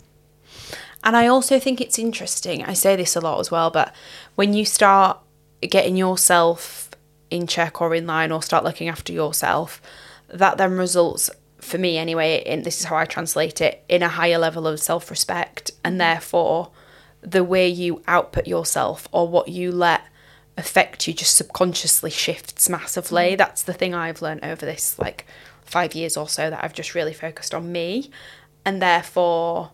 And I also think it's interesting. I say this a lot as well, but when you start getting yourself in check or in line or start looking after yourself, that then results, for me anyway, and this is how I translate it, in a higher level of self respect. And mm-hmm. therefore, the way you output yourself or what you let affect you just subconsciously shifts massively. Mm-hmm. That's the thing I've learned over this like five years or so that I've just really focused on me. And therefore,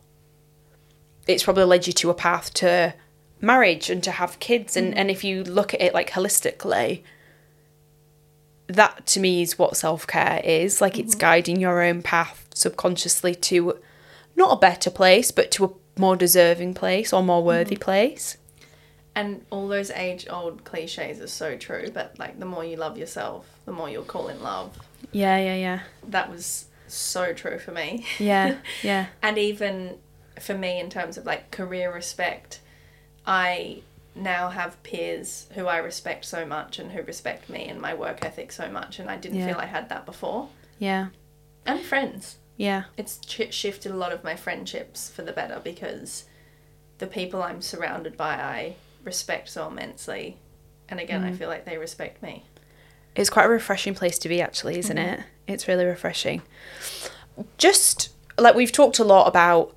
it's probably led you to a path to marriage and to have kids. And, mm-hmm. and if you look at it like holistically, that to me is what self care is. Like it's mm-hmm. guiding your own path subconsciously to not a better place, but to a more deserving place or more worthy mm-hmm. place. And all those age old cliches are so true, but like the more you love yourself, the more you'll call in love. Yeah, yeah, yeah. That was so true for me. Yeah, yeah. and even for me in terms of like career respect i now have peers who i respect so much and who respect me and my work ethic so much and i didn't Yeah. feel i had that before. Yeah, and friends. Yeah, it's ch- shifted a lot of my friendships for the better because the people i'm surrounded by i respect so immensely. And again i mm. feel like they respect me. It's quite a refreshing place to be, actually, isn't mm-hmm. it? It's really refreshing. Just like we've talked a lot about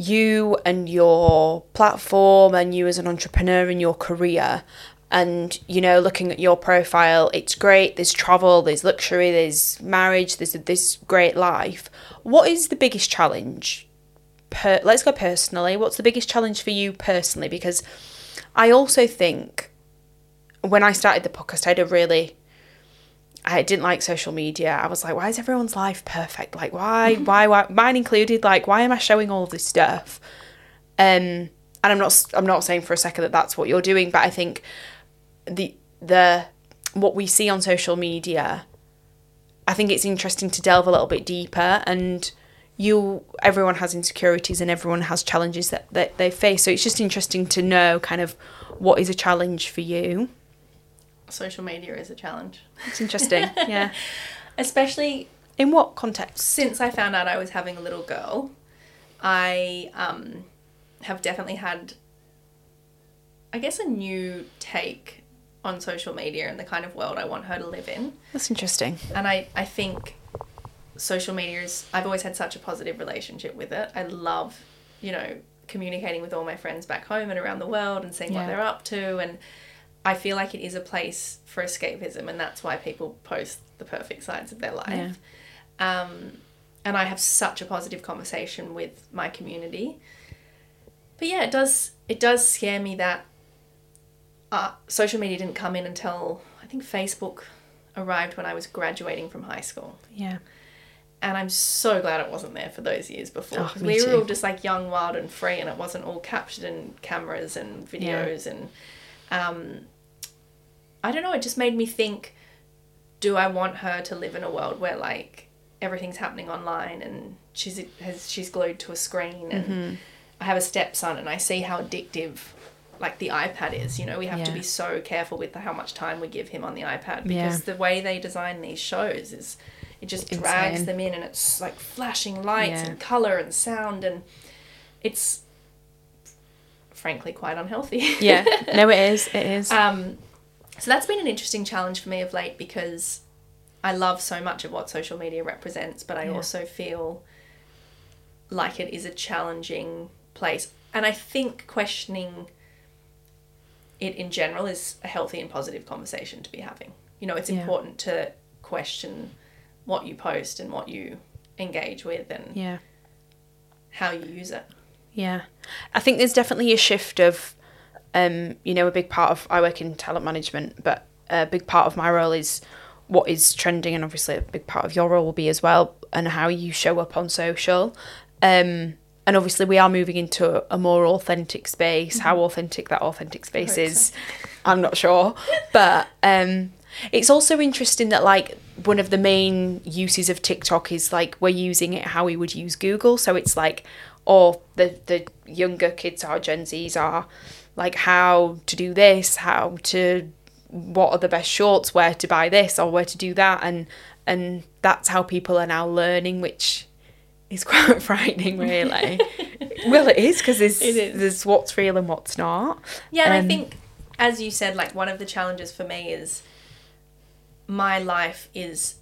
you and your platform and you as an entrepreneur in your career. And, you know, looking at your profile, it's great. There's travel, there's luxury, there's marriage, there's this great life. What is the biggest challenge? Per- Let's go personally. What's the biggest challenge for you personally? Because I also think when I started the podcast, I had a really I didn't like social media. I was like, why is everyone's life perfect? Like, why, why, why, mine included? Like, why am I showing all this stuff? Um, and I'm not, I'm not saying for a second that that's what you're doing, but I think the the what we see on social media, I think it's interesting to delve a little bit deeper and you everyone has insecurities and everyone has challenges that, that they face. So it's just interesting to know kind of what is a challenge for you. Social media is a challenge. It's interesting. yeah. Especially In what context? since I found out I was having a little girl, I um, have definitely had, I guess, a new take on social media and the kind of world I want her to live in. That's interesting. And I, I think social media is, I've always had such a positive relationship with it. I love, you know, communicating with all my friends back home and around the world and seeing what they're up to. And I feel like it is a place for escapism, and that's why people post the perfect sides of their life. Um, and I have such a positive conversation with my community. But yeah, it does it does scare me that uh, social media didn't come in until I think Facebook arrived when I was graduating from high school. Yeah. And I'm so glad it wasn't there for those years before. Oh, we were all just like young, wild, and free, and it wasn't all captured in cameras and videos. And um, I don't know, it just made me think do I want her to live in a world where like everything's happening online and she's has she's glued to a screen and Mm-hmm. I have a stepson and I see how addictive like the iPad is. You know, we have to be so careful with how much time we give him on the iPad Yeah. because the way they design these shows is it just drags them in and it's like flashing lights Yeah. and color and sound and it's frankly quite unhealthy. Yeah. No, it is. It is. Um, so that's been an interesting challenge for me of late because I love so much of what social media represents, but I also feel like it is a challenging place. And I think questioning it in general is a healthy and positive conversation to be having. You know, it's Yeah. important to question what you post and what you engage with and yeah. how you use it. Yeah. I think there's definitely a shift of, um, you know, a big part of, I work in talent management, but a big part of my role is what is trending, and obviously a big part of your role will be as well, and how you show up on social. Um, and obviously we are moving into a more authentic space. How authentic that authentic space is, I'm not sure. But um, it's also interesting that like one of the main uses of TikTok is like we're using it how we would use Google. So it's like, or the the younger kids are Gen Zs are like how to do this, how to what are the best shorts, where to buy this or where to do that, and and that's how people are now learning, which is quite frightening, really. well, it is because there's It is. there's what's real and what's not. Yeah, and I Um, think, as you said, like one of the challenges for me is my life is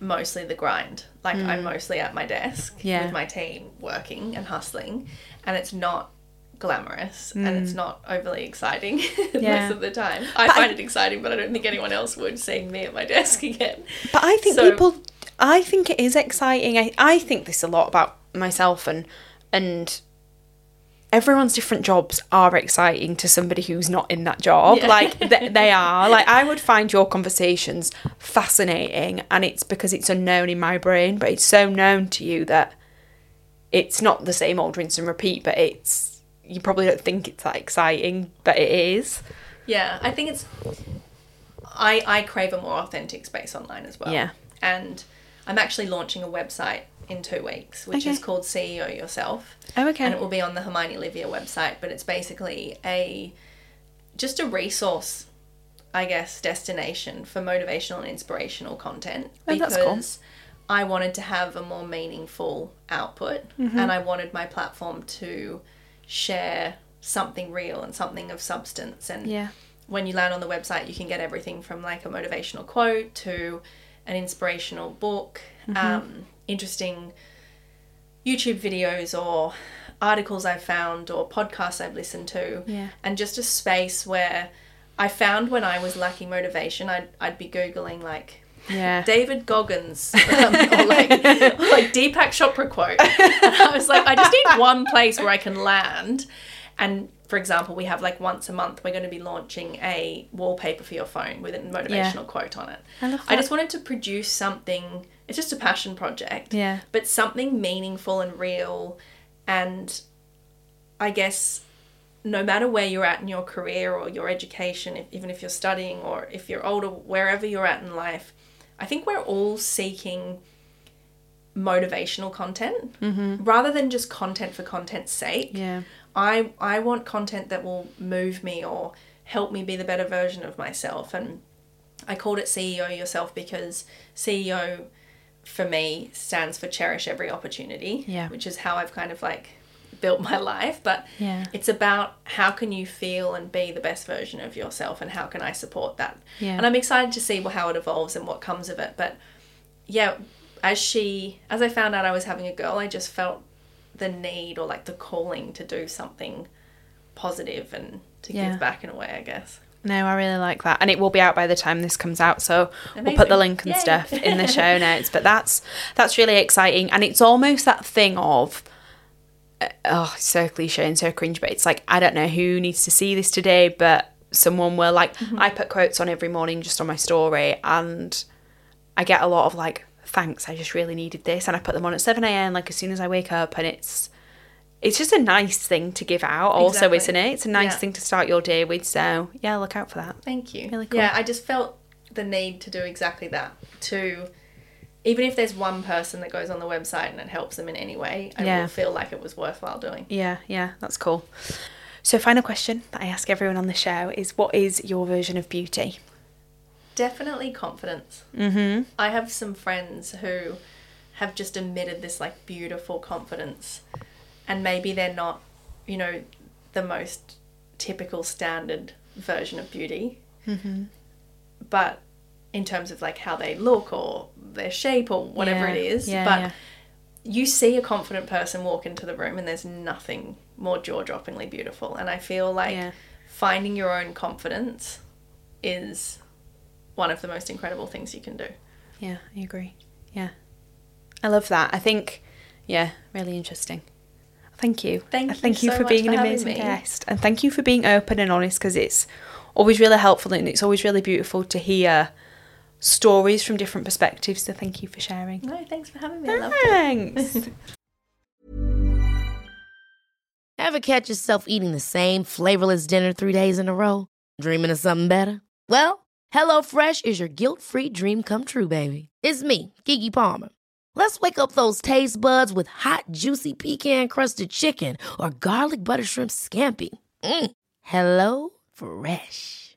mostly the grind. Like I'm mostly at my desk Yeah. with my team working and hustling, and it's not glamorous and it's mm. not overly exciting Yeah. most of the time. I find it exciting, but I don't think anyone else would seeing me at my desk again. But I think So- people, I think it is exciting. I, I think this a lot about myself and and everyone's different jobs are exciting to somebody who's not in that job. Yeah. Like th- they are. Like I would find your conversations fascinating, and it's because it's unknown in my brain, but it's so known to you that it's not the same old rinse and repeat. But it's you probably don't think it's that exciting, but it is. Yeah, I think it's. I I crave a more authentic space online as well. Yeah. and I'm actually launching a website in two weeks, which is called CEO Yourself. Oh, okay. And it will be on the Hermione Olivia website, but it's basically a just a resource, I guess, destination for motivational and inspirational content Oh, that's because cool. I wanted to have a more meaningful output Mm-hmm. and I wanted my platform to share something real and something of substance and Yeah. when you land on the website you can get everything from like a motivational quote to an inspirational book Mm-hmm. um, interesting youtube videos or articles i've found or podcasts i've listened to Yeah. and just a space where i found when i was lacking motivation i'd, I'd be googling like Yeah. David Goggins um, or like or like Deepak Chopra quote. And I was like, I just need one place where I can land. And for example, we have like once a month we're going to be launching a wallpaper for your phone with a motivational quote on it. I I just wanted to produce something. It's just a passion project. Yeah. But something meaningful and real, and I guess no matter where you're at in your career or your education, if, even if you're studying or if you're older, wherever you're at in life, I think we're all seeking motivational content mm-hmm. rather than just content for content's sake. Yeah. I I want content that will move me or help me be the better version of myself and I called it CEO yourself because CEO for me stands for cherish every opportunity, Yeah. which is how I've kind of like built my life, but Yeah. it's about how can you feel and be the best version of yourself and how can I support that. Yeah. And I'm excited to see how it evolves and what comes of it, but yeah, as she as I found out I was having a girl, I just felt the need or like the calling to do something positive and to Yeah. give back in a way, I guess. No, I really like that, and it will be out by the time this comes out. So we'll put the link and Yay. stuff in the show notes. But that's that's really exciting, and it's almost that thing of oh, it's so cliche and so cringe, but it's like I don't know who needs to see this today, but someone will like Mm-hmm. I put quotes on every morning just on my story, and I get a lot of like thanks. I just really needed this, and I put them on at seven a.m. like as soon as I wake up, and it's it's just a nice thing to give out. Also, Exactly. isn't it? It's a nice Yeah. thing to start your day with. So yeah, look out for that. Thank you. Really cool. Yeah, I just felt the need to do exactly that. To even if there's one person that goes on the website and it helps them in any way, I Yeah. will feel like it was worthwhile doing. Yeah, yeah, that's cool. So, final question that I ask everyone on the show is what is your version of beauty? Definitely confidence. Mm-hmm. I have some friends who have just emitted this like beautiful confidence, and maybe they're not, you know, the most typical standard version of beauty. Mm-hmm. But in terms of like how they look or their shape or whatever Yeah, it is, yeah, but yeah. you see a confident person walk into the room and there's nothing more jaw-droppingly beautiful and i feel like finding your own confidence is one of the most incredible things you can do Yeah, I agree. Yeah. I love that. I think, yeah, really interesting. Thank you. Thank you Thank you so for being for an amazing me. guest. And thank you for being open and honest because it's always really helpful and it's always really beautiful to hear stories from different perspectives. So thank you for sharing. no thanks for having me i loved it Thanks. Ever catch yourself eating the same flavorless dinner three days in a row? Dreaming of something better? Well, HelloFresh is your guilt free dream come true, baby. It's me, Keke Palmer. Let's wake up those taste buds with hot, juicy pecan crusted chicken or garlic butter shrimp scampi. Mm. Hello Fresh.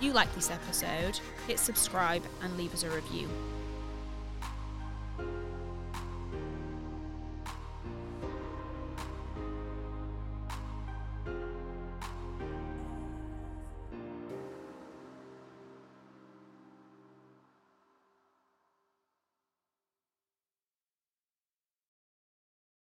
You like this episode, hit subscribe and leave us a review.